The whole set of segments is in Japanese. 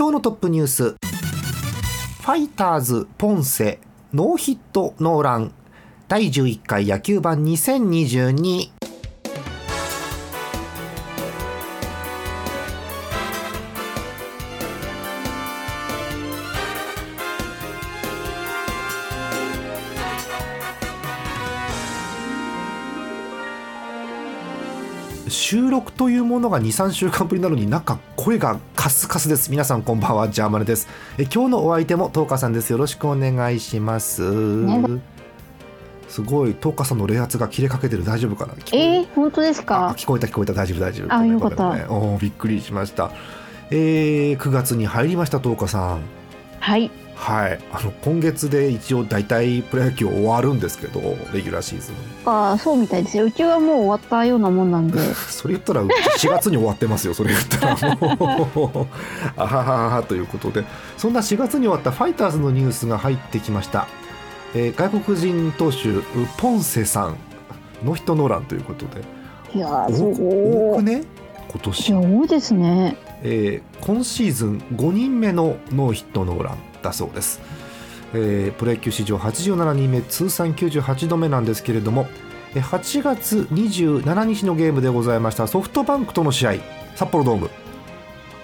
今日のトップニュース。ファイターズポンセノーヒットノーラン。第11回野球盤2022というものが23週間ぶりなのになんか声がカスカスです。皆さんこんばんは。ジャーマネです。え今日のお相手もトーカさんです。よろしくお願いします、すごいトーカさんの冷圧が切れかけてる。大丈夫かな？ええー、本当ですあか。聞こえた聞こえた。大丈夫大丈夫。あよかった。ごめんごめん。おーびっくりしました。えー、9月に入りましたトーカさん。はい。はい。あの今月で一応大体プロ野球終わるんですけどレギュラーシーズン。あ、そうみたいですよ。うちはもう終わったようなもんなんで。それ言ったらうち4月に終わってますよそれ言ったらもう。あははははということで。そんな4月に終わったファイターズのニュースが入ってきました、えー外国人投手ポンセさんノーヒットノーランということで。いやー、す多く多ごい。くね？今い年や、、多いですね。えー今シーズン5人目のノーヒットノーランだそうです、えープロ野球史上87人目通算98度目なんですけれどもえー8月27日のゲームでございましたソフトバンクとの試合札幌ドーム。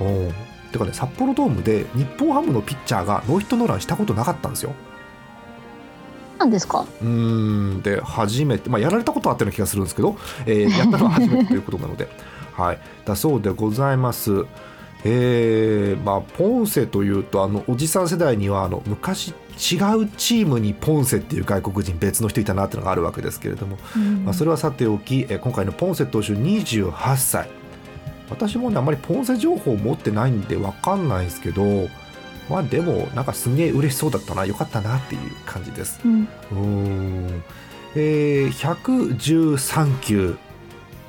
おー。てかね札幌ドームで日本ハムのピッチャーがノーヒットノーランしたことなかったんですよ。なんですか？うーん。で初めて、まあ、やられたことはあったような気がするんですけど、えーやったのは初めてということなので、はい、だそうでございます。えーまあ、ポンセというとあのおじさん世代にはあの昔違うチームにポンセっていう外国人別の人いたなっていうのがあるわけですけれども、まあ、それはさておき、えー今回のポンセ投手28歳私もねあんまりポンセ情報を持ってないんで分かんないですけどまあでもなんかすげえ嬉しそうだったなよかったなっていう感じです。うん。ん。えー、113球、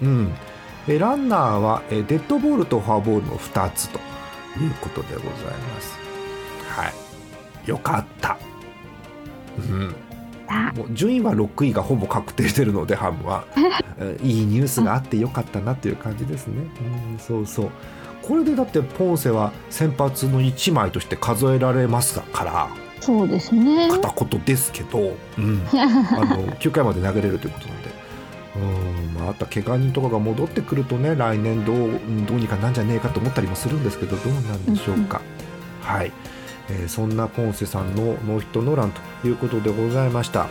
うんえーランナーは、えーデッドボールとフォアボールの2つということでございます。はい、よかった。うん、あもう順位は6位がほぼ確定してるのでハムは、えーいいニュースがあってよかったなという感じですね。うん、そうそうこれでだってポンセは先発の1枚として数えられますから。そうですね。片言ですけど、うん、あの9回まで投げれるということなんで。あ、あとは怪我人とかが戻ってくるとね来年どううんどうにかなんじゃねえかと思ったりもするんですけどどうなんでしょうか、はい、えーそんなポンセさんのノーヒットノーランということでございました、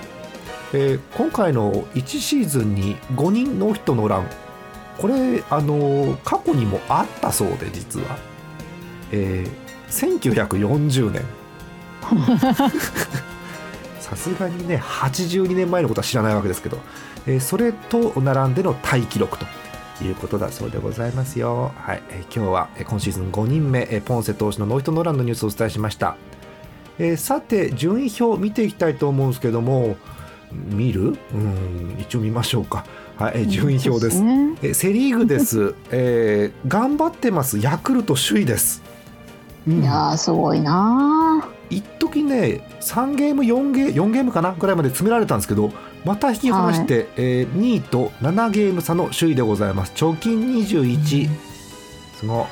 えー今回の1シーズンに5人ノーヒットノーラン。これあのー過去にもあったそうで実は、えー1940年 さすがにね82年前のことは知らないわけですけど、えーそれと並んでのタイ記録ということだそうでございますよ。はい、えー今日はえー今シーズン5人目、えーポンセ投手のノーヒットノーランのニュースをお伝えしました。えーさて順位表見ていきたいと思うんですけども見る？うん一応見ましょうか。はい、えー順位表です。ね。えーセ・リーグです、えー頑張ってますヤクルト首位です。うんいやー、すごいな一時ね3ゲーム4ゲー4ゲームかな？ぐらいまで詰められたんですけどまた引き離して、えー2位と7ゲーム差の首位でございます。貯金21、すごい。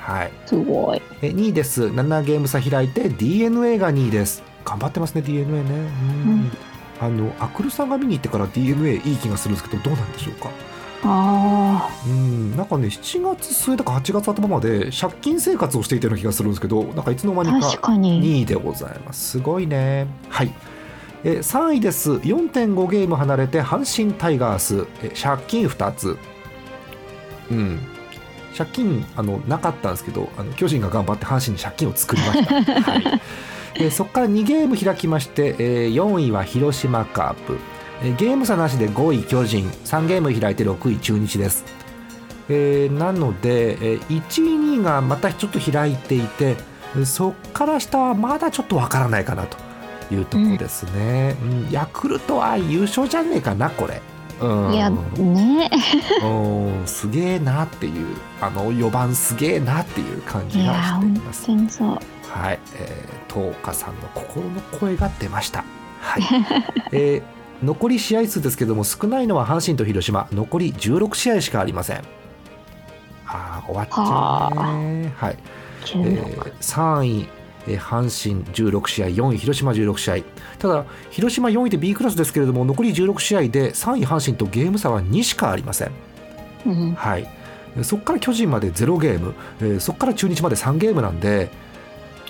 はい。ー。すごい。え2位です。7ゲーム差開いて d n a が2位です。頑張ってますね d n a ね。うん、うん。あのアクルさんが見に行ってから d n a いい気がするんですけどどうなんでしょうか？あうんなんかね7月末だか8月頭まで借金生活をしていたような気がするんですけどなんかいつの間あ、にか確かに。2位でございます。すごいね。はい。え3位です。4.5ゲーム離れて阪神タイガース。え借金2つ。うん。借金あのなかったんですけどあの巨人が頑張って阪神に借金を作りました、はい。えそこから2ゲーム開きまして、えー4位は広島カープ。えーゲーム差なしで5位巨人。3ゲーム開いて6位中日です。えーなので、えー1位2位がまたちょっと開いていてそっから下はまだちょっとわからないかなというところですね、うん。ヤクルトは優勝じゃねえかなこれ、うん、いや、ね。うんすげえなっていうあの4番すげえなっていう感じがしています。当にそう。はい、えー、東花さんの心の声が出ました。はい、えー残り試合数ですけども少ないのは阪神と広島。残り16試合しかありません。あー終わっちゃうね。はい。16ー3位えー阪神16試合4位広島16試合。ただ広島4位で B クラスですけれども残り16試合で3位阪神とゲーム差は2しかありません。うん。はい、そこから巨人まで0ゲーム、えーそこから中日まで3ゲームなんで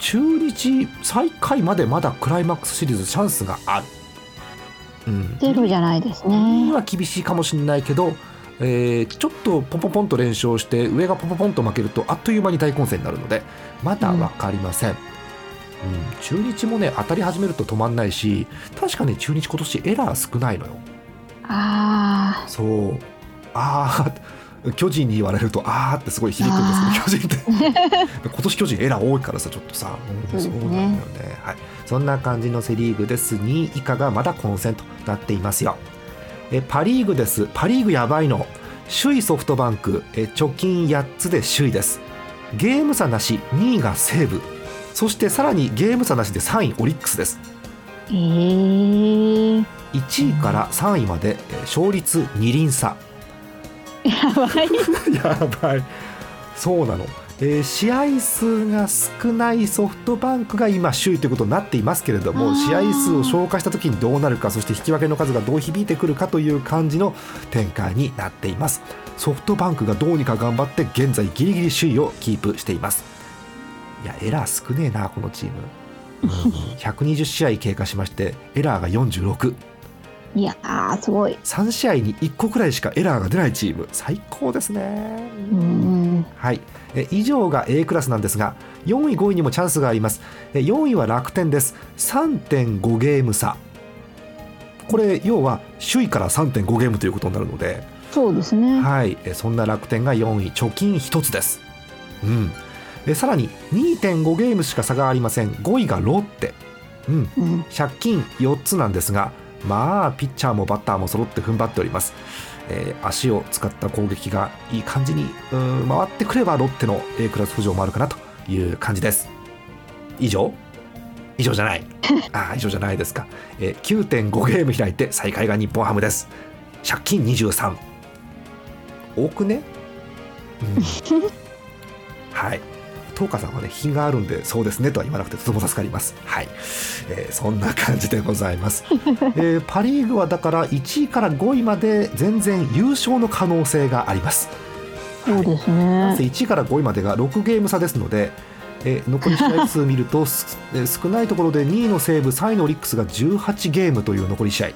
中日最下位までまだクライマックスシリーズチャンスがある、うん、ゼロじゃないです2位ね。は厳しいかもしれないけど、えーちょっとポンポンポンと連勝して上がポンポンポンと負けるとあっという間に大混戦になるのでまだ分かりません、うん。中日もね当たり始めると止まんないし確かね中日今年エラー少ないのよ。あそう。ああ巨人に言われるとああってすごい響くんですけど巨人って。今年巨人エラー多いからさちょっとさ、うんそうなんだよね、はい、そんな感じのセ・リーグです。2位以下がまだ混戦となっていますよ。えパ・リーグです。パ・リーグやばいの。首位ソフトバンク。え貯金8つで首位です。ゲーム差なし2位が西武。そしてさらにゲーム差なしで3位オリックスです。あ、えー、1位から3位までえ勝率2厘差やばい。やばい。そうなの、えー試合数が少ないソフトバンクが今首位ということになっていますけれども試合数を消化した時にどうなるかそして引き分けの数がどう響いてくるかという感じの展開になっています。ソフトバンクがどうにか頑張って現在ギリギリ首位をキープしています。いやエラー少ねえなこのチーム。うん120試合経過しましてエラーが46いやー、すごい。3試合に1個くらいしかエラーが出ないチーム。最高ですね。うん。はい、え以上が A クラスなんですが4位5位にもチャンスがあります。え4位は楽天です。3.5ゲーム差。これ要は首位から3.5ゲームということになるので、そうですね。はい、えそんな楽天が4位貯金1つです、うん、えさらに2.5ゲームしか差がありません。5位がロッテ、うん、うん。借金4つなんですがまあピッチャーもバッターも揃って踏ん張っております、えー足を使った攻撃がいい感じに回ってくればロッテの A クラス浮上もあるかなという感じです。以上？以上じゃない。あー以上じゃないですか、えー9.5ゲーム開いて最下位が日本ハムです。借金23多くね、うん、はい東花さんはね品があるんでそうですねとは言わなくてとても助かります。はい、えーそんな感じでございます、えーパ・リーグはだから1位から5位まで全然優勝の可能性があります。そうですなんせね。1位から5位までが6ゲーム差ですので、えー残り試合数見ると すえー少ないところで2位の西武3位のオリックスが18ゲームという残り試合。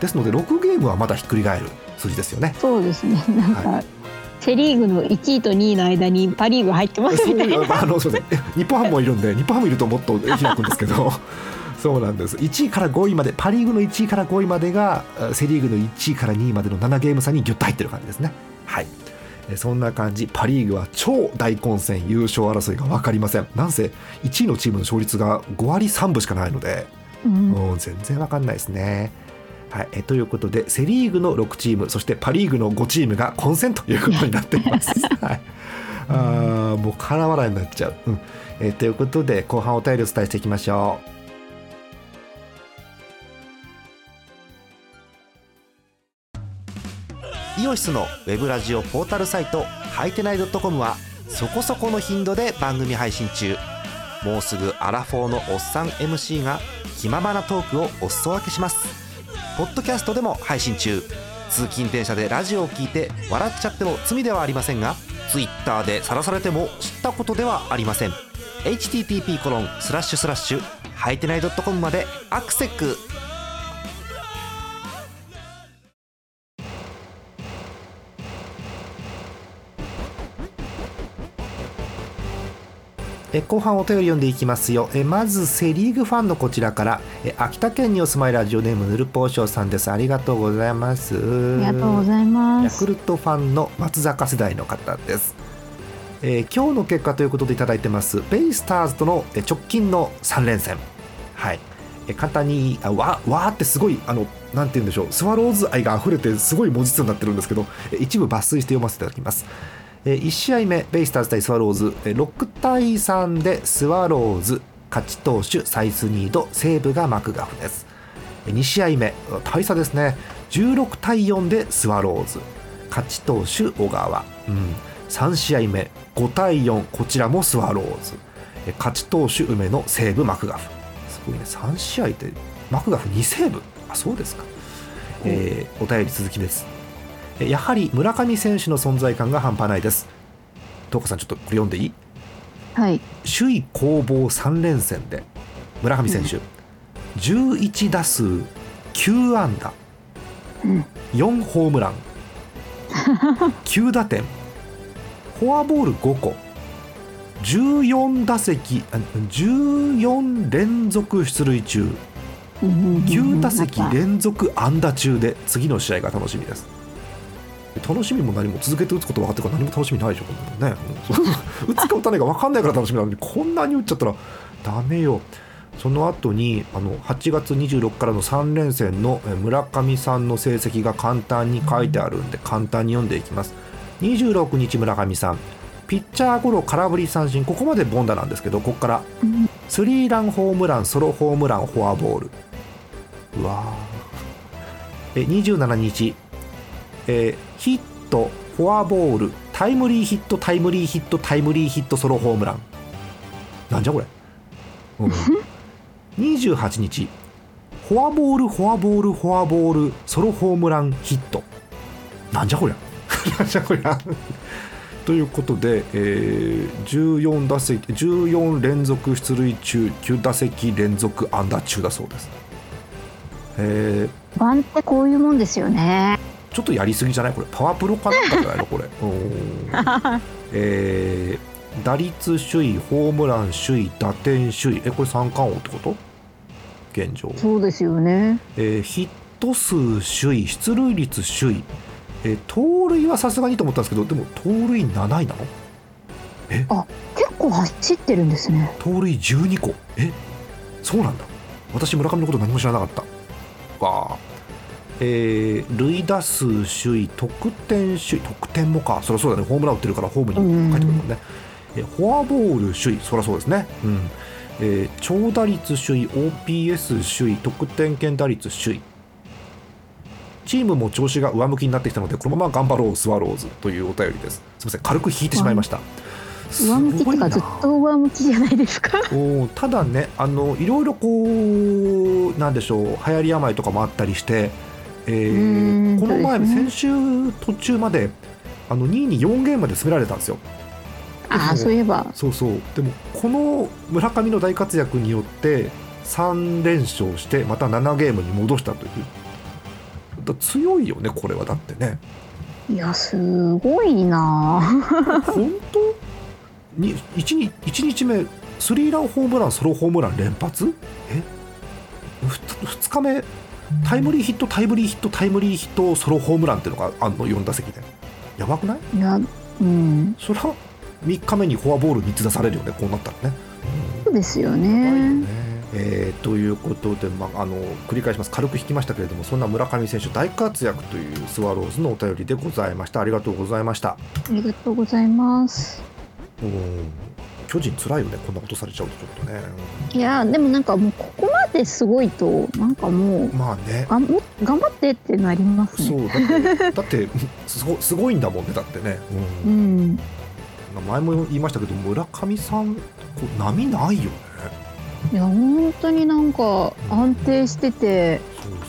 ですので6ゲームはまだひっくり返る数字ですよね。そうですね。なんか、はセリーグの1位と2位の間にパリーグ入ってますそうみたいな。あのすみませんえ日本ハムもいるんで日本ハムいるともっと開くんですけど。そうなんです。1位から5位までパ・リーグの1位から5位までがあセ・リーグの1位から2位までの7ゲーム差にギュッと入ってる感じですね。はい。えそんな感じ。パ・リーグは超大混戦優勝争いが分かりません。なんせ1位のチームの勝率が5割3分しかないので。うん。全然わかんないですね。はい、えということでセ・リーグの6チームそしてパ・リーグの5チームが混戦ということになっています。はい、あーもう空笑いになっちゃう、うん。えということで後半お便りをお伝えしていきましょう。イオシスのウェブラジオポータルサイトはいてない .com はそこそこの頻度で番組配信中。もうすぐアラフォーのおっさん MC が気ままなトークをお裾分けしますポッドキャストでも配信中。通勤電車でラジオを聞いて笑っちゃっても罪ではありませんが Twitter で晒されても知ったことではありません。http コロンスラッシュスラッシュはいてない .com までアクセックえ後半お便り読んでいきますよ。えまずセ・リーグファンのこちらからえ秋田県にお住まいラジオネームぬるぽうしょうさんです。ありがとうございます。ありがとうございます。ヤク。ルトファンの松坂世代の方です、えー今日の結果ということでいただいてます。ベイスターズとのえー直近の3連戦。はい。えー簡単にあわわーってすごいあのなんて言うんでしょう。スワローズ愛が溢れてすごい文字数になってるんですけどえー一部抜粋して読ませていただきます1試合目ベイスターズ対スワローズ。えー6対3でスワローズ。勝ち投手サイスニード。西武がマクガフです。2試合目。大差ですね。16対4でスワローズ。勝ち投手小川、うん、3試合目。5対4こちらもスワローズ。勝ち投手梅の西武マクガフ。すごいね。3試合でマクガフ2セーブあそうですか、えーお便り続きです。やはり村上選手の存在感が半端ないです。東子さんちょっとこれ読んでいい？はい。首位攻防3連戦で村上選手、11打数9安打、うん。4ホームラン 9打点フォアボール5個14打席あ14連続出塁中9打席連続安打中で次の試合が楽しみです楽しみも何も続けて打つこと分かってるから何も楽しみないでしょこんなのね。打つか打たないか分かんないから楽しみなのにこんなに打っちゃったらダメよその後にあの8月26からの3連戦の村上さんの成績が簡単に書いてあるんで簡単に読んでいきます26日村上さんピッチャーゴロ空振り三振ここまでボンダなんですけどここからスリーランホームランソロホームランフォアボールうわーえ27日、えーヒットフォアボールタイムリーヒットタイムリーヒットタイムリーヒットソロホームラン。なんじゃこれ、うん、28日。フォアボールフォアボールフォアボールソロホームランヒット。なんじゃこりゃ？なんじゃこりゃ？ということで、えー14打席14連続出塁中9打席連続安打中だそうです、えーワンってこういうもんですよね。ちょっとやりすぎじゃない？これパワープロかなんかじゃないの？これ。えー打率首位ホームラン首位打点首位。えこれ三冠王ってこと？現状。そうですよね。えーヒット数首位出塁率首位、えー盗塁はさすがにと思ったんですけどでも盗塁7位なの？結構走ってるんですね。盗塁12個。え？そうなんだ。私村上のこと何も知らなかった。わあえー、塁打数首位得点首位得点もか。そりゃそうだね。ホームラン打ってるからホームに書いてくるもんね、えーフォアボール首位。そりゃそうですね。うん。えー長打率首位 OPS 首位得点圏打率首位。チームも調子が上向きになってきたのでこのまま頑張ろうスワローズというお便りです。すみません。軽く引いてしまいました。上向きっていうかずっと上向きじゃないですか。おただねあのいろいろこうなんでしょう流行り病とかもあったりして、えーこの前、ね。先週途中まであの2位に4ゲームまで詰められたんですよ。ああそういえば。そうそう。でもこの村上の大活躍によって3連勝してまた7ゲームに戻したという。だ強いよねこれはだってね。いやすごいな。あ。本当？に 1, 日1日目スリーランホームランソロホームラン連発？え？ふ2日目タイムリーヒットタイムリーヒットタイムリーヒットソロホームランっていうのがあんの4打席で。やばくない？いやうん。それは3日目にフォアボール3つ出されるよねこうなったらね。そうですよ。ね。えーということで、まあ、あの繰り返します。軽く引きましたけれどもそんな村上選手大活躍というスワローズのお便りでございました。ありがとうございました。ありがとうございます。うん巨人つらいよねこんなことされちゃうとちょっとね。いやでもなんかもうここまですごいとなんかもうまあね。がんも頑張ってってなりますそね。うだってだってすごすごいんだもんねだってね、ううん。ん。前も言いましたけど村上さんこう波ないよね。いや本当になんか安定してて。そうそう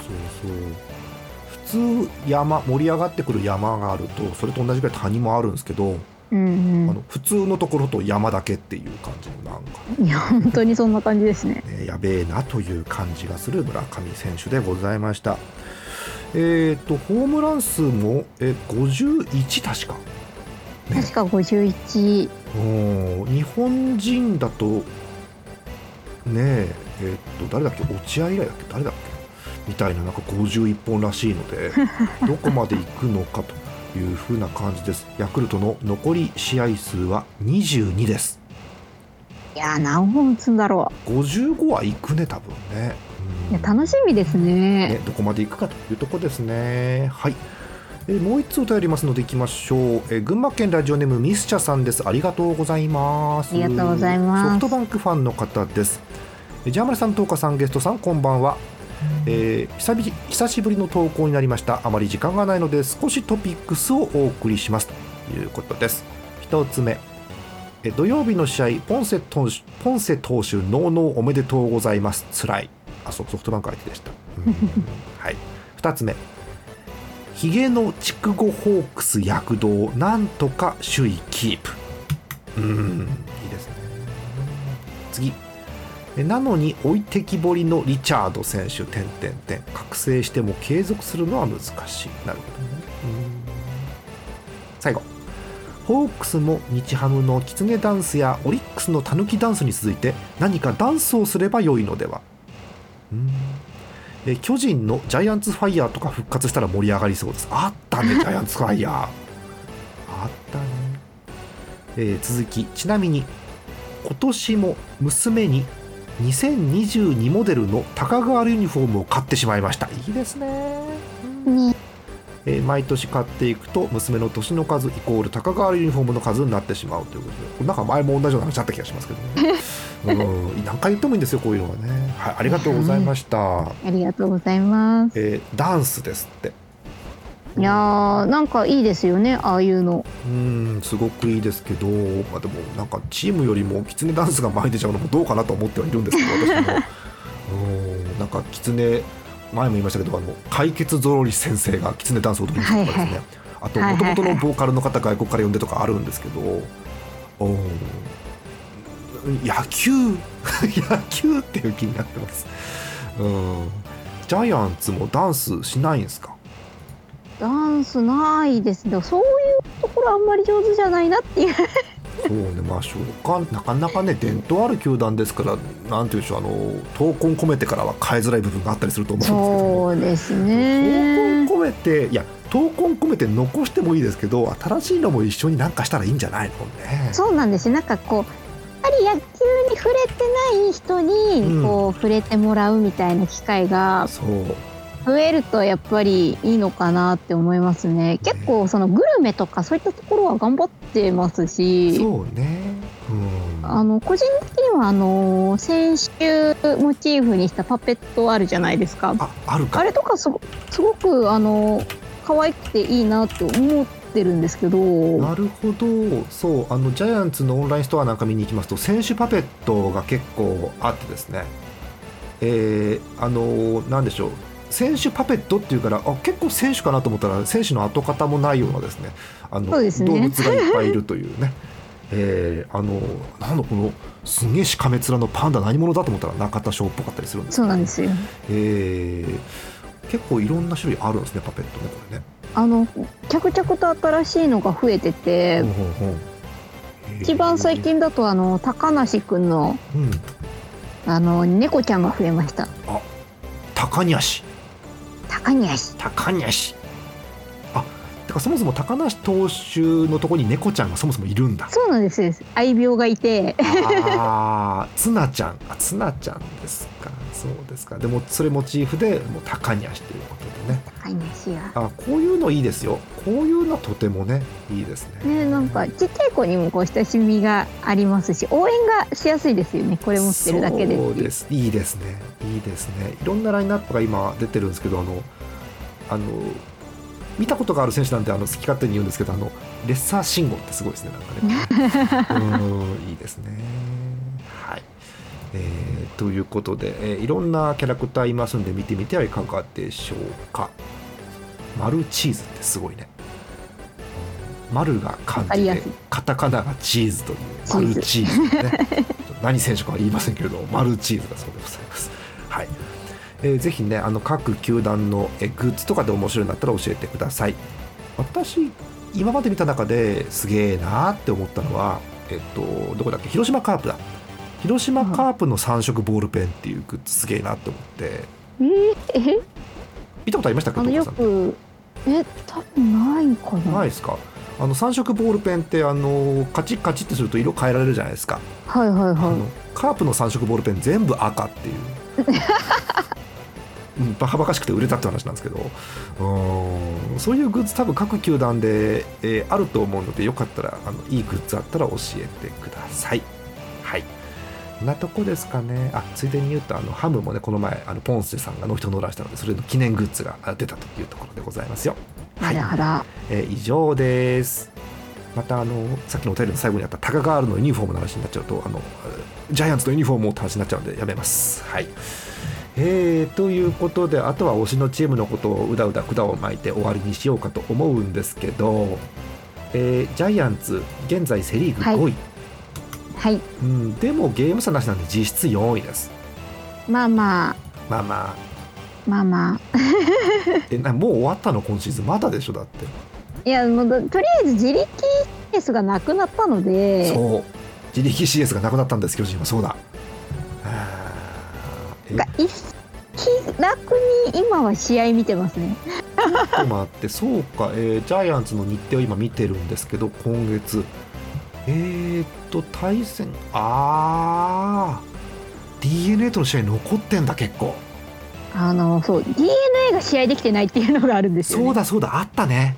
そう。普通山盛り上がってくる山があるとそれと同じぐらい谷もあるんですけど、うんあの普通のところと山だけっていう感じのなんか、うん。いや本当にそんな感じですね。ね、やべえなという感じがする村上選手でございました。えっ、とホームラン数もえ51確か。ね。確か51。おー日本人だとねええっと誰だっけ？落合以来だっけ？誰だっけ？みたいななんか51本らしいので どこまで行くのかというふうな感じです。ヤクルトの残り試合数は22です。いや何本打つんだろ55は行くね多分ね,いや楽しみですね。ねどこまで行くかというとこですね。はい。えーもう一つお便りますのでいきましょう、えー群馬県ラジオネームミスチャさんです。ありがとうございます。ありがとうございます。ソフトバンクファンの方です。えージャーマルさん、トーカさん、ゲストさん、こんばんは。えー久々久しぶりの投稿になりました。あまり時間がないので、少しトピックスをお送りします。ということです。1つ目。え土曜日の試合ポンセ投手ポンセ投手ノーノーおめでとうございます。つらい。あそソフトバンク相手でした、はい、2つ目。ヒゲの筑後ホークス躍動。なんとか首位キープ。うん。いいですね。次。なのに置いてきぼりのリチャード選手点点点覚醒しても継続するのは難しい。なるほどね。うん。最後。ホークスも日ハムのキツネダンスやオリックスのタヌキダンスに続いて何かダンスをすれば良いのでは。うん。え巨人のジャイアンツファイヤーとか復活したら盛り上がりそうです。あったね ジャイアンツファイヤー。あったね、えー続き。ちなみに今年も娘に2022モデルの高川ユニフォームを買ってしまいました。いいですね。ね。えー毎年買っていくと娘の年の数イコール高川ユニフォームの数になってしまうということでこれなんか前も同じような話あった気がしますけどね。うん。何回言ってもいいんですよこういうのはね。はいありがとうございました、ありがとうございます。えーダンスですっていやーなんかいいですよねああいうの。うんすごくいいですけど、まあ、でもなんかチームよりもキツネダンスが前に出ちゃうのもどうかなと思ってはいるんですけど私も。うんなんかキツネ前も言いましたけどあの解決ゾロリ先生がキツネダンスを踊るとかですね、はいはいあともともとのボーカルの方外国から呼んでとかあるんですけど、おー野球 野球っていう気になってます。うん。ジャイアンツもダンスしないんですか？ダンスないですね。そういうところあんまり上手じゃないなっていう。そうね、まあ、召喚なかなかね、伝統ある球団ですから、なんていうんでしょう、あの闘魂込めてからは変えづらい部分があったりすると思うんですけども、そうですね。闘魂込めて、いや、闘魂込めて残してもいいですけど、新しいのも一緒になんかしたらいいんじゃないのね。そうなんですよ。なんかこう。やっぱり野球に触れてない人うんにこう触れてもらうみたいな機会がそう増えるとやっぱりいいのかなって思いますね。結構そのグルメとかそういったところは頑張ってますし、そうね。うん。あの個人的にはあの先週モチーフにしたパペットあるじゃないですか。あ、あるか。あれとかすごすごくあの可愛くていいなって思ってるんですけど、なるほど、そう、あのジャイアンツのオンラインストアなんか見に行きますと、選手パペットが結構あってですね。えー、あのなんでしょう。選手パペットっていうからあ結構選手かなと思ったら選手の跡形もないようなですねあのね。動物がいっぱいいるというね、えー、あのなんだこのすげえしかめ面のパンダ何者だと思ったら中田翔っぽかったりするんですそうなんですよ。えー、結構いろんな種類あるんですねパペットねこれね。あの着々と新しいのが増えてて、ほんほんほん一番最、近だとあの高梨くんのえーうん、あの猫ちゃんが増えました。高梨高西。高梨あてかそもそも高梨投手のところに猫ちゃんがそもそもいるんだ。そうなんですよ。愛病がいて、ああツナちゃんあツナちゃんですか。そうですか。でもそれモチーフでもう高梨ということでね。高梨が。あこういうのいいですよ。こういうのとてもねいいですね。ね、なんかちっちゃい子にもこう親しみがありますし応援がしやすいですよね。これ持ってるだけでそうです。いいですね。いいですね。いろんなラインナップが今出てるんですけどあのあの見たことがある選手なんてあの好き勝手に言うんですけどあのレッサー信号ってすごいですねなんかね。うんいいですね。はい。えーということで、えーいろんなキャラクターいますんで見てみてはいかがでしょうか。マルチーズってすごいね。丸が漢字でカタカナがチーズというマルチーズね。何選手かは言いませんけれどもマルチーズだそうでございます。はい、えーぜひねあの各球団のえーグッズとかで面白いんだったら教えてください。私今まで見た中ですげえなって思ったのはえっとどこだっけ？広島カープだ。広島カープの3色ボールペンっていうグッズすげえなって思って。えーえ？見たことありましたかあのよくえ多分ないかな。ないですか？あの3色ボールペンってあのカチッカチッってすると色変えられるじゃないですか、はいはいはあのカープの3色ボールペン全部赤っていう。う んバカバカしくて売れたって話なんですけどうそういうグッズ多分各球団で、えーあると思うのでよかったらあのいいグッズあったら教えてください。はい。なとこですかね。あついでに言うとあのハムもねこの前あのポンセさんがノーヒットノーランしたのでそれの記念グッズがあ出たというところでございますよ。い。はらはら。えー以上です。またあのさっきのお便りの最後にあったタカガールのユニフォームの話になっちゃうとあのジャイアンツのユニフォームをって話になっちゃうんでやめます。はいえー、ということであとは推しのチームのことをうだうだ管を巻いて終わりにしようかと思うんですけど、えージャイアンツ現在セ・リーグ5位、はい。うん、でもゲーム差なしなんで実質4位です。まあまあ。まあまあ。まあまあ。えなもう終わったの？今シーズンまだでしょ？だって。いやもうだとりあえず自力ケースがなくなったので。そう。自力 CS がなくなったんです巨人は。そうだ。あが一気楽に今は試合見てますね。ちょっと待って そうか、えージャイアンツの日程を今見てるんですけど今月。えー、っと対戦あー。d n a との試合残ってんだ結構。あのそう d n a が試合できてないっていうのがあるんですよ、ね、そうだそうだあったね。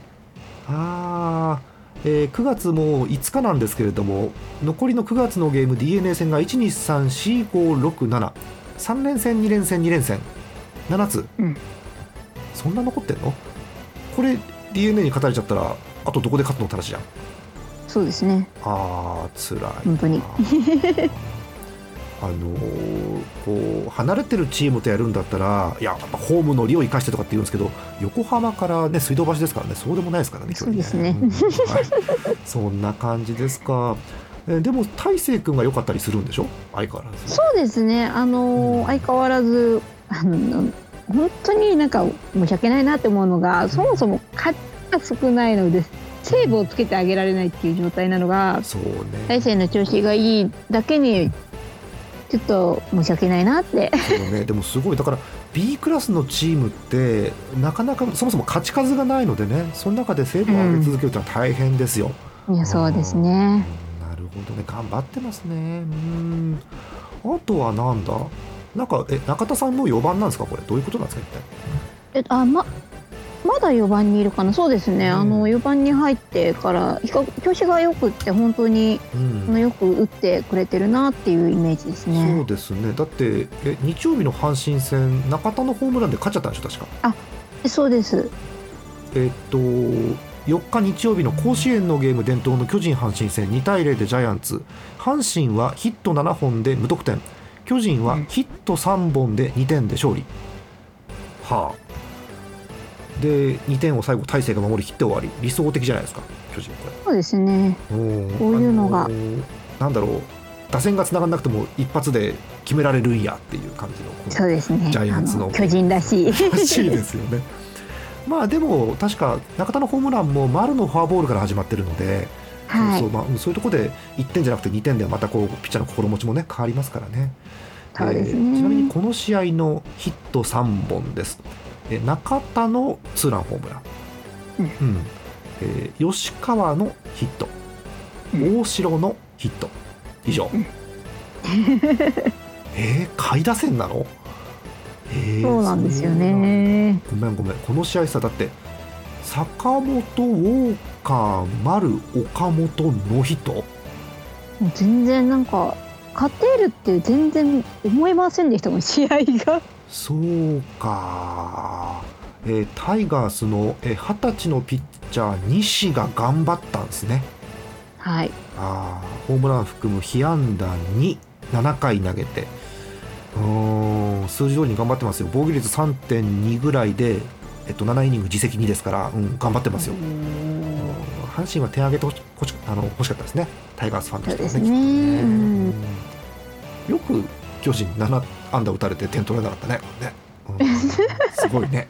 あー、えー9月も5日なんですけれども残りの9月のゲーム d n a 戦が1234567 3連戦2連戦2連戦。7つ、うん。そんな残ってんの？これ d n a に勝たれちゃったらあとどこで勝つのって話じゃん。そうですね。あーつらい本当に。あのーこう離れてるチームとやるんだったらいややっぱホームの利を生かしてとかって言うんですけど横浜からね水道橋ですからねそうでもないですからね距離そうですね。ん。はい。そんな感じですか。えーでも大勢君が良かったりするんでしょ？相変わらず。そうですね。あのー相変わらずあの本当になんか申し訳ないなって思うのがそもそも勝ちが少ないのでセーブをつけてあげられないっていう状態なのがそうね。大勢の調子がいいだけにちょっと申し訳ないなって。そうね。でもすごい。だから B クラスのチームってなかなかそもそも勝ち数がないのでねその中でセーブを上げ続けるというのは大変ですよ、いやそうですね。うんほどね頑張ってますね。うん。あとはなんだ？なんかえ中田さんも4番なんですか？これ。どういうことなんですか一体？えあままだ4番にいるかな？そうですね、うん。あの4番に入ってから比較調子がよくって本当にうん。あのよく打ってくれてるなっていうイメージですそうねですね。だってえ日曜日の阪神戦中田のホームランで勝っちゃったんでしょ確か。えそうです。えっと4日日曜日の甲子園のゲーム伝統の巨人阪神戦2対0でジャイアンツ。阪神はヒット7本で無得点。巨人はヒット3本で2点で勝利、はあ。で2点を最後大勢が守り切って終わり。理想的じゃないですか巨人こそうですね。れうんこういうのが。あーなんだろう。打線がつながんなくても一発で決められるんやっていう感じのそうですね。ジャイアンツの。あ巨人らしい。らしいですよね。まあでも確か中田のホームランも丸のフォアボールから始まってるので、はい。そうまあ、うんそういうところで1点じゃなくて2点ではまたこうピッチャーの心持ちもね変わりますからね。そうですえーちなみにねこの試合のヒット3本です。えー中田のツーランホームラン、うん。えー吉川のヒット、大城のヒット。以上。えー、下位打線なの、えーそうなんですよね。ごめんごめん。この試合さだって坂本ウォーカー丸岡本ノーヒットもう全然なんか勝てるって全然思いませんでしたもん試合が。そうか、えータイガースのえー二十、歳のピッチャー西が頑張ったんですね。はい。あーホームラン含む被安打27回投げてうーん数字通りに頑張ってますよ。防御率3.2ぐらいで、えっと、7イニング自責2ですから、うん、頑張ってますよ。阪神は点上げてほしあの欲しかったですね。タイガースファンとしてはね。ね。よく巨人7安打打たれて点取れなかったね。ね、うん。すごいね。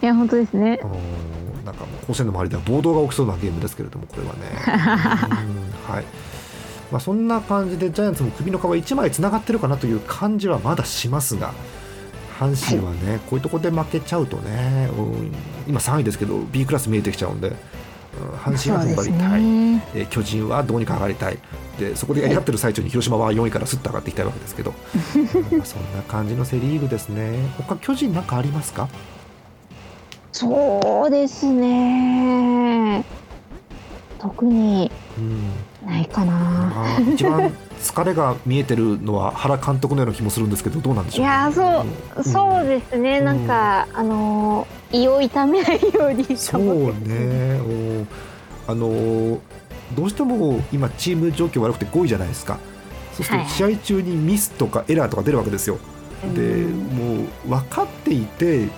いや本当ですね。うん。なんかもう甲子園の周りでは暴動が起きそうなゲームですけれどもこれはね、うん。はいまあ、そんな感じでジャイアンツも首の皮1枚つながってるかなという感じはまだしますが阪神はね、こういうところで負けちゃうとね、うん今3位ですけど B クラス見えてきちゃうんで、うん阪神は踏ん張りたい、ねえー巨人はどうにか上がりたい。でそこでやり合ってる最中に広島は4位からすっと上がっていきたいわけですけど、う んまあそんな感じのセ・リーグですね。他巨人なんかありますか？そうですね。特に。うんないかな。まあ一番疲れが見えてるのは原監督のような気もするんですけどどうなんでしょういやそううん。そうですね、うん。なんかあの胃を痛めないようにそうね。おあのどうしても今チーム状況悪くて5位じゃないですか。そうすると試合中にミスとかエラーとか出るわけですよ、でもう分かっていて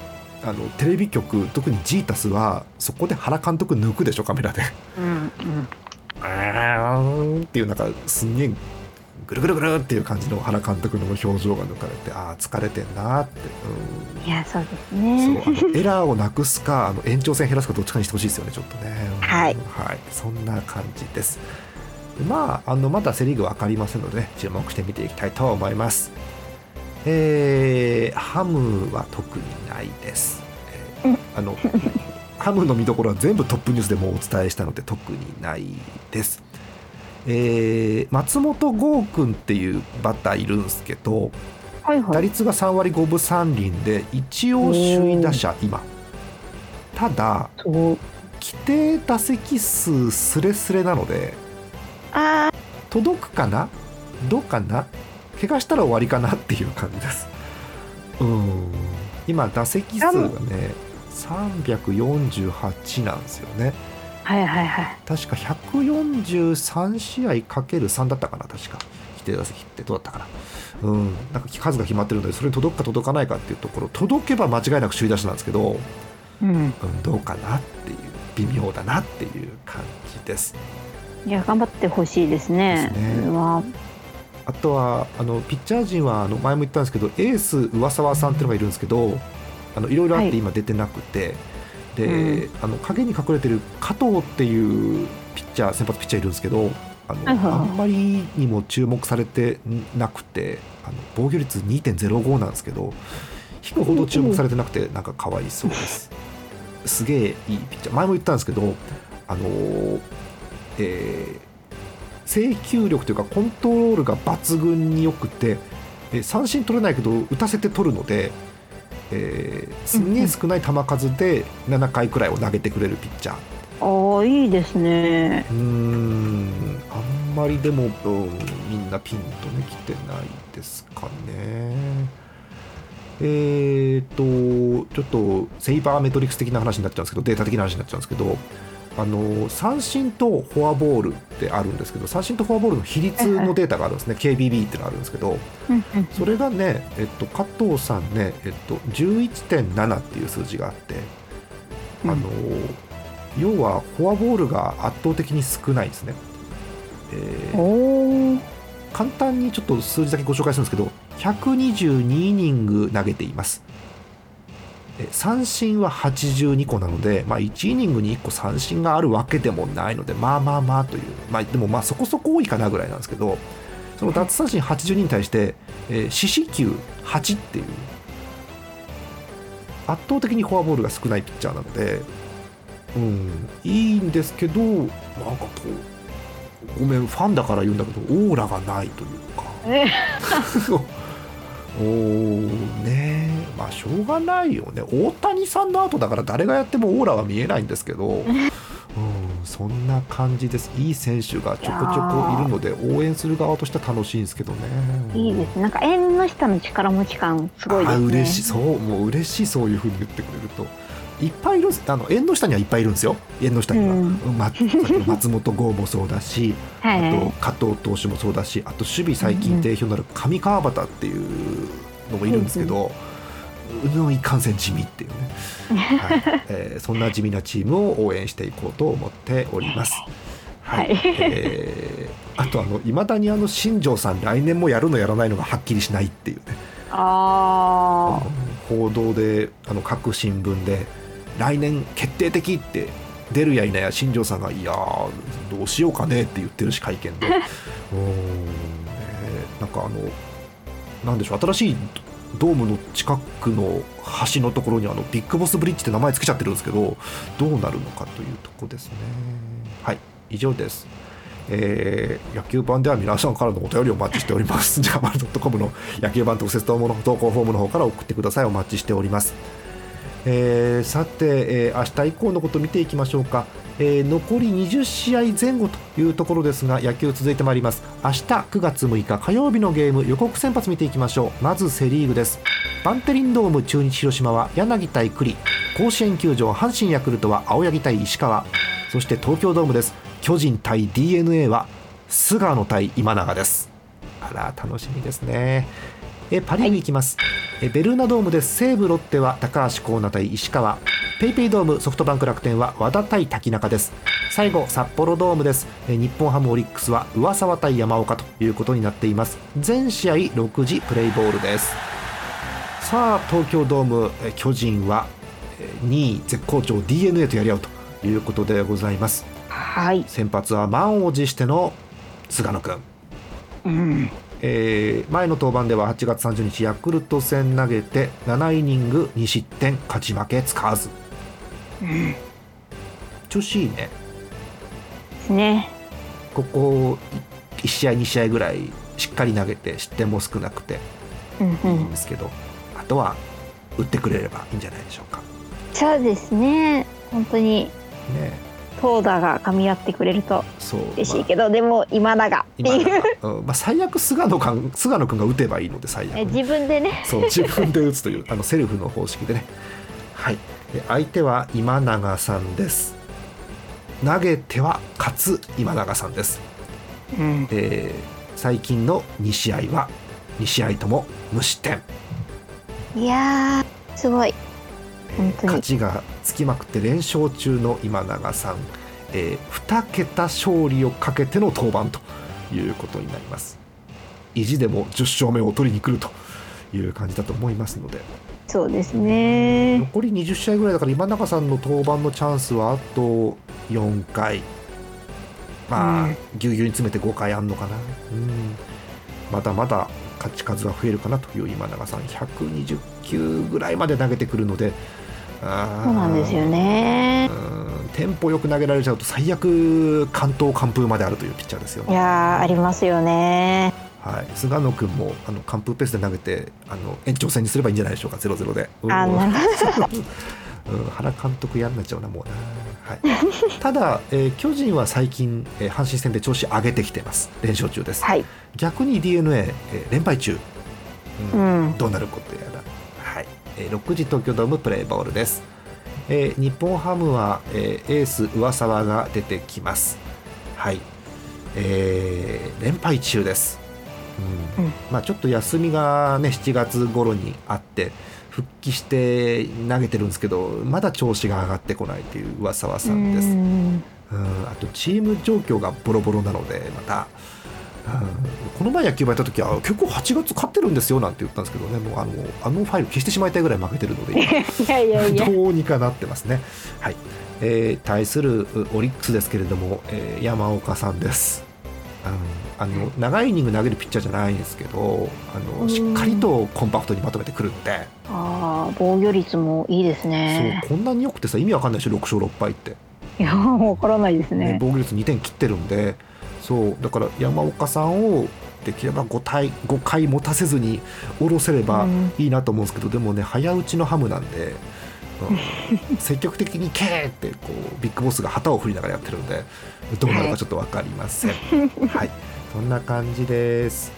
あのテレビ局特にジータスはそこで原監督抜くでしょカメラで。うんうんあーんっていうなんかすんげえぐるぐるぐるっていう感じの原監督の表情が抜かれてああ疲れてんなって、いやそうですうん、ね。そうあのエラーをなくすかあの延長戦減らすかどっちかにしてほしいですよねちょっとね、うん。はい。はい、そんな感じです。まああのまだセ・リーグ分かりませんので、ね、注目して見ていきたいと思います。えーハムは特にないです、えーあのハムの見どころは全部トップニュースでもうお伝えしたので特にないです。えー松本剛君っていうバッターいるんですけどはいはい。打率が3割5分3厘で一応首位打者今。ただ規定打席数スレスレなのであ届くかな？どうかな？怪我したら終わりかな？っていう感じです。うん。今打席数がね348なんですよね。ーはいはいはい。確か143試合かける3だったかな確か。規定打席ってどうだったかな。うん。なんか数が決まってるのでそれに届くか届かないかっていうところ。届けば間違いなく首位打者なんですけど、うん。うん、どうかなっていう微妙だなっていう感じです。いや頑張ってほしいですね。ですね。あとはあのピッチャー陣はあの前も言ったんですけどエース上沢さんっていうのがいるんですけどあのいろいろあっはい。て今出てなくて、で、うあの影に隠れてる加藤っていうピッチャー先発ピッチャーいるんですけどあの、はいはいはい。あんまりにも注目されてなくてあの防御率2.05なんですけど引くほど注目されてなくてなんかかわいそうです。すげえいいピッチャー。前も言ったんですけどあのーえー制球力というかコントロールが抜群によくて、えー三振取れないけど打たせて取るので、えーすんげえ少ない球数で7回くらいを投げてくれるピッチャー。ああいいですね。うーんあんまりでも、うん、みんなピンとね来てないですかね。えーとちょっとセイバーメトリクス的な話になっちゃうんですけどデータ的な話になっちゃうんですけどあの三振とフォアボールってあるんですけど三振とフォアボールの比率のデータがあるんですね。KBB っていうのがあるんですけどそれがね、えっと、加藤さんね、えっと、11.7っていう数字があって、うん。あの要はフォアボールが圧倒的に少ないんですね。えー簡単にちょっと数字だけご紹介するんですけど122イニング投げています。え三振は82個なので、まあ、1イニングに1個三振があるわけでもないのでまあまあまあという、まあ、でもまあそこそこ多いかなぐらいなんですけどその奪三振82に対して、えー四死球8っていう圧倒的にフォアボールが少ないピッチャーなので、うん、いいんですけどなんかこうごめんファンだから言うんだけどオーラがないというか。え おーねえまあしょうがないよね。大谷さんの後だから誰がやってもオーラは見えないんですけど、うん、そんな感じです。いい選手がちょこちょこいるので応援する側としては楽しいんですけどね。いいですね。なんか縁の下の力持ち感すごいですね。あ嬉しい。そうもう嬉しいそういうふうに言ってくれると。いっぱいいるんです。あの縁の下にはいっぱいいるんですよ。縁の下には、うん。ま、松本剛もそうだしあと加藤投手もそうだしあと守備最近定評のある上川端っていうのもいるんですけど、うのいかんせん地味っていうね、はい。えーそんな地味なチームを応援していこうと思っております。はい。はい。えーあとあのいまだにあの新庄さん来年もやるのやらないのがはっきりしないっていうね。あ報道であの各新聞で来年決定的って出るや否や新庄さんがいやーどうしようかねって言ってるし会見で。うーん、ね、なんかあのなんでしょう新しいドームの近くの橋のところにあのビッグボスブリッジって名前つけちゃってるんですけどどうなるのかというとこですねはい以上ですえー野球版では皆さんからのお便りをお待ちしております。ジャマル .com の野球版特設投稿の投稿フォームの方から送ってください。お待ちしております。えーさて、えー明日以降のことを見ていきましょうか、えー残り20試合前後というところですが野球続いてまいります。明日9月6日火曜日のゲーム予告先発見ていきましょう。まずセ・リーグです。バンテリンドーム中日広島は柳対栗甲子園球場阪神ヤクルトは青柳対石川。そして東京ドームです。巨人対 d n a は菅野対今永です。あら楽しみですね。えパ・リーグいきます、えベルーナドームで西武ロッテは高橋光成対石川ペイペイドームソフトバンク楽天は和田対滝中です。最後札幌ドームです。え日本ハムオリックスは上沢対山岡ということになっています。全試合6時プレイボールです。さあ東京ドーム巨人は2位絶好調 d n a とやり合うということでございます。はい。先発は満を持しての菅野君、うん。えー、前の登板では8月30日ヤクルト戦投げて7イニング2失点勝ち負けつかず、うん、調子いいね。ですね。ここ1試合2試合ぐらいしっかり投げて失点も少なくていいんですけど、うんうん、あとは打ってくれればいいんじゃないでしょうか。そうですね。本当にね。投打が噛み合ってくれると嬉しいけど、まあ、でも今永。っていううん、まあ、最悪菅野君菅野君が打てばいいので最悪、ね、自分でね。そう自分で打つというあのセルフの方式でね。はい相手は今永さんです。投げては勝つ今永さんです、うん、えー、最近の2試合は2試合とも無失点。いやすごい。勝ちがつきまくって連勝中の今永さん、えー、2桁勝利をかけての登板ということになります。意地でも10勝目を取りに来るという感じだと思いますのでそうですね。残り20試合ぐらいだから今永さんの登板のチャンスはあと4回。まあ、ぎゅうぎゅうに詰めて5回あんのかな、うん、まだまだ勝ち数は増えるかなという今永さん。120球ぐらいまで投げてくるので。そうなんですよね。テンポよく投げられちゃうと最悪関東完封まであるというピッチャーですよね。いやありますよねはい、菅野君もあの完封ペースで投げてあの延長戦にすればいいんじゃないでしょうか。ゼロゼロで。あなるほど。うん、原監督嫌になっちゃうなもうな、はい、ただ、えー、巨人は最近、えー、阪神戦で調子上げてきてます。連勝中です、はい、逆に d n a、えー、連敗中、うん、うん、どうなることやら。え6時東京ドームプレーボールです、えー、日本ハムは、えー、エース上沢が出てきます。はい、えー、連敗中です、うん、うん、まあ、ちょっと休みがね7月頃にあって復帰して投げてるんですけどまだ調子が上がってこないという上沢さんです。うん。あとチーム状況がボロボロなのでまた。この前野球部やった時は結構8月勝ってるんですよなんて言ったんですけどね。もうあのあのファイル消してしまいたいぐらい負けてるので どうにかなってますね。はい。えー、対するオリックスですけれども、えー、山岡さんです。あのあの長いイニング投げるピッチャーじゃないんですけどあのしっかりとコンパクトにまとめてくるんで。あ防御率もいいですね。そうこんなによくてさ意味わかんないでしょ6勝6敗って。いやわからないですね、ね、防御率2点切ってるんで。そうだから山岡さんをできれば5体5回持たせずに下ろせればいいなと思うんですけど、うん、でもね早打ちのハムなんで、うん、積極的に「ケー!」ってこうビッグボスが旗を振りながらやってるんでどうなるかちょっと分かりません。はい、そんな感じです。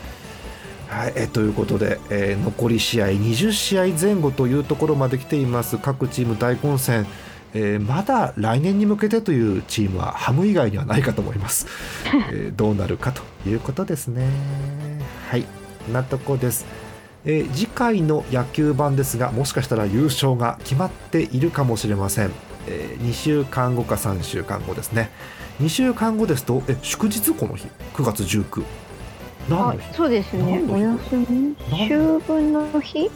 はい、えということで、えー、残り試合20試合前後というところまで来ています。各チーム大混戦。えー、まだ来年に向けてというチームはハム以外にはないかと思います、えー、どうなるかということですね。はいなとこです、えー、次回の野球版ですがもしかしたら優勝が決まっているかもしれません、えー、2週間後か3週間後ですね。2週間後ですとえ祝日この日？9月19何の日？そうですね。お休み。秋分の日？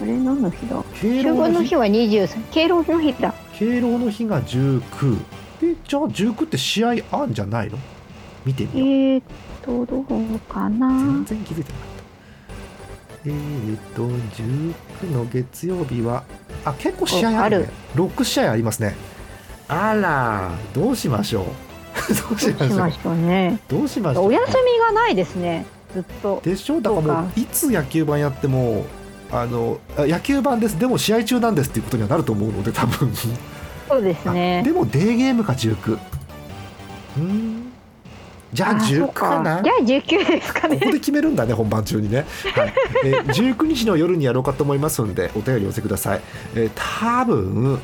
あれ？何の日だ？秋分の日は23敬老の日だ。敬老の日が19えじゃあ19って試合あんじゃないの？見てみよう。えー、っとどうかな？全然気づいてなかった。えー、っと19の月曜日はあ結構試合あるね。6試合ありますね。あら。どうしましょう？どうしましょうね。どうしましょう。お休みがないですね。ずっと。でしょ？だからもういつ野球盤やってもあの野球盤です。でも試合中なんですっていうことにはなると思うので多分。そうですね。でもデーゲームか19うん。じゃあ19かな？じゃあ19ですかね。ここで決めるんだね本番中にね、はい、え19日の夜にやろうかと思いますんでお便り寄せください、えー、多分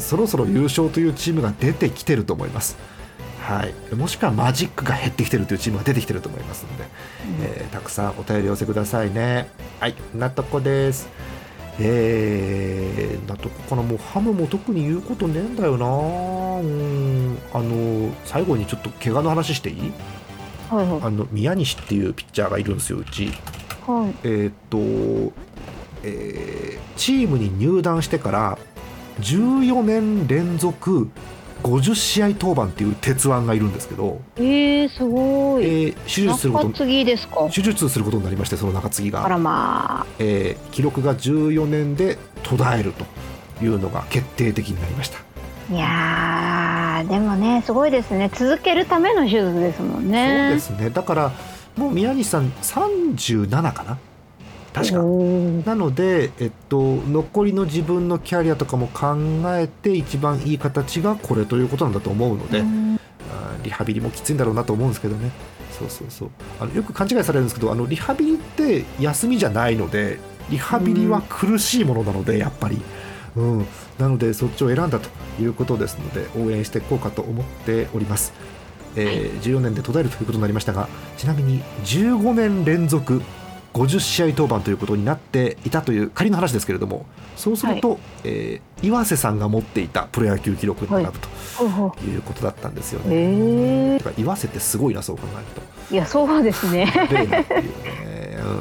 そろそろ優勝というチームが出てきてると思いますはい、もしくはマジックが減ってきてるというチームが出てきてると思いますので、えーたくさんお便り寄せくださいね。はい。なとこです。えー、なとこかな。もうハムも特に言うことねえんだよな。うん。あの最後にちょっと怪我の話していい？はいはい。あの宮西っていうピッチャーがいるんですようち。はい。えーっと、えーチームに入団してから14年連続50試合登板っていう鉄腕がいるんですけど、えー、すごいえいー手術すること手術することになりましてその中継ぎが、あらまあえー記録が14年で途絶えるというのが決定的になりました、いやでもねすごいですね続けるための手術ですもんねそうですねだからもう宮西さん37かな確か。なので、えっと、残りの自分のキャリアとかも考えて一番いい形がこれということなんだと思うので、うリハビリもきついんだろうなと思うんですけどね。そうそうそう。あのよく勘違いされるんですけどあのリハビリって休みじゃないのでリハビリは苦しいものなのでやっぱり、うん、なのでそっちを選んだということですので応援していこうかと思っております、えー14年で途絶えるということになりましたがちなみに15年連続50試合登板ということになっていたという仮の話ですけれどもそうすると、えー岩瀬さんが持っていたプロ野球記録に並ぶほうほうということだったんですよへね。えだから岩瀬ってすごいなそう考えると。いやそうですね。ね、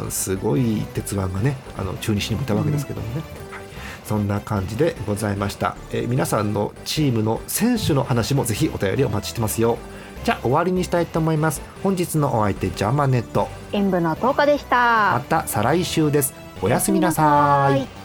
うん、すごい鉄腕がねあの中日にもいたわけですけどもね、はい、そんな感じでございました、えー皆さんのチームの選手の話もぜひお便りお待ちしてますよじゃあ終わりにしたいと思います。本日のお相手ジャーマネット。演舞の10日でした。また再来週です。おやすみなさい。い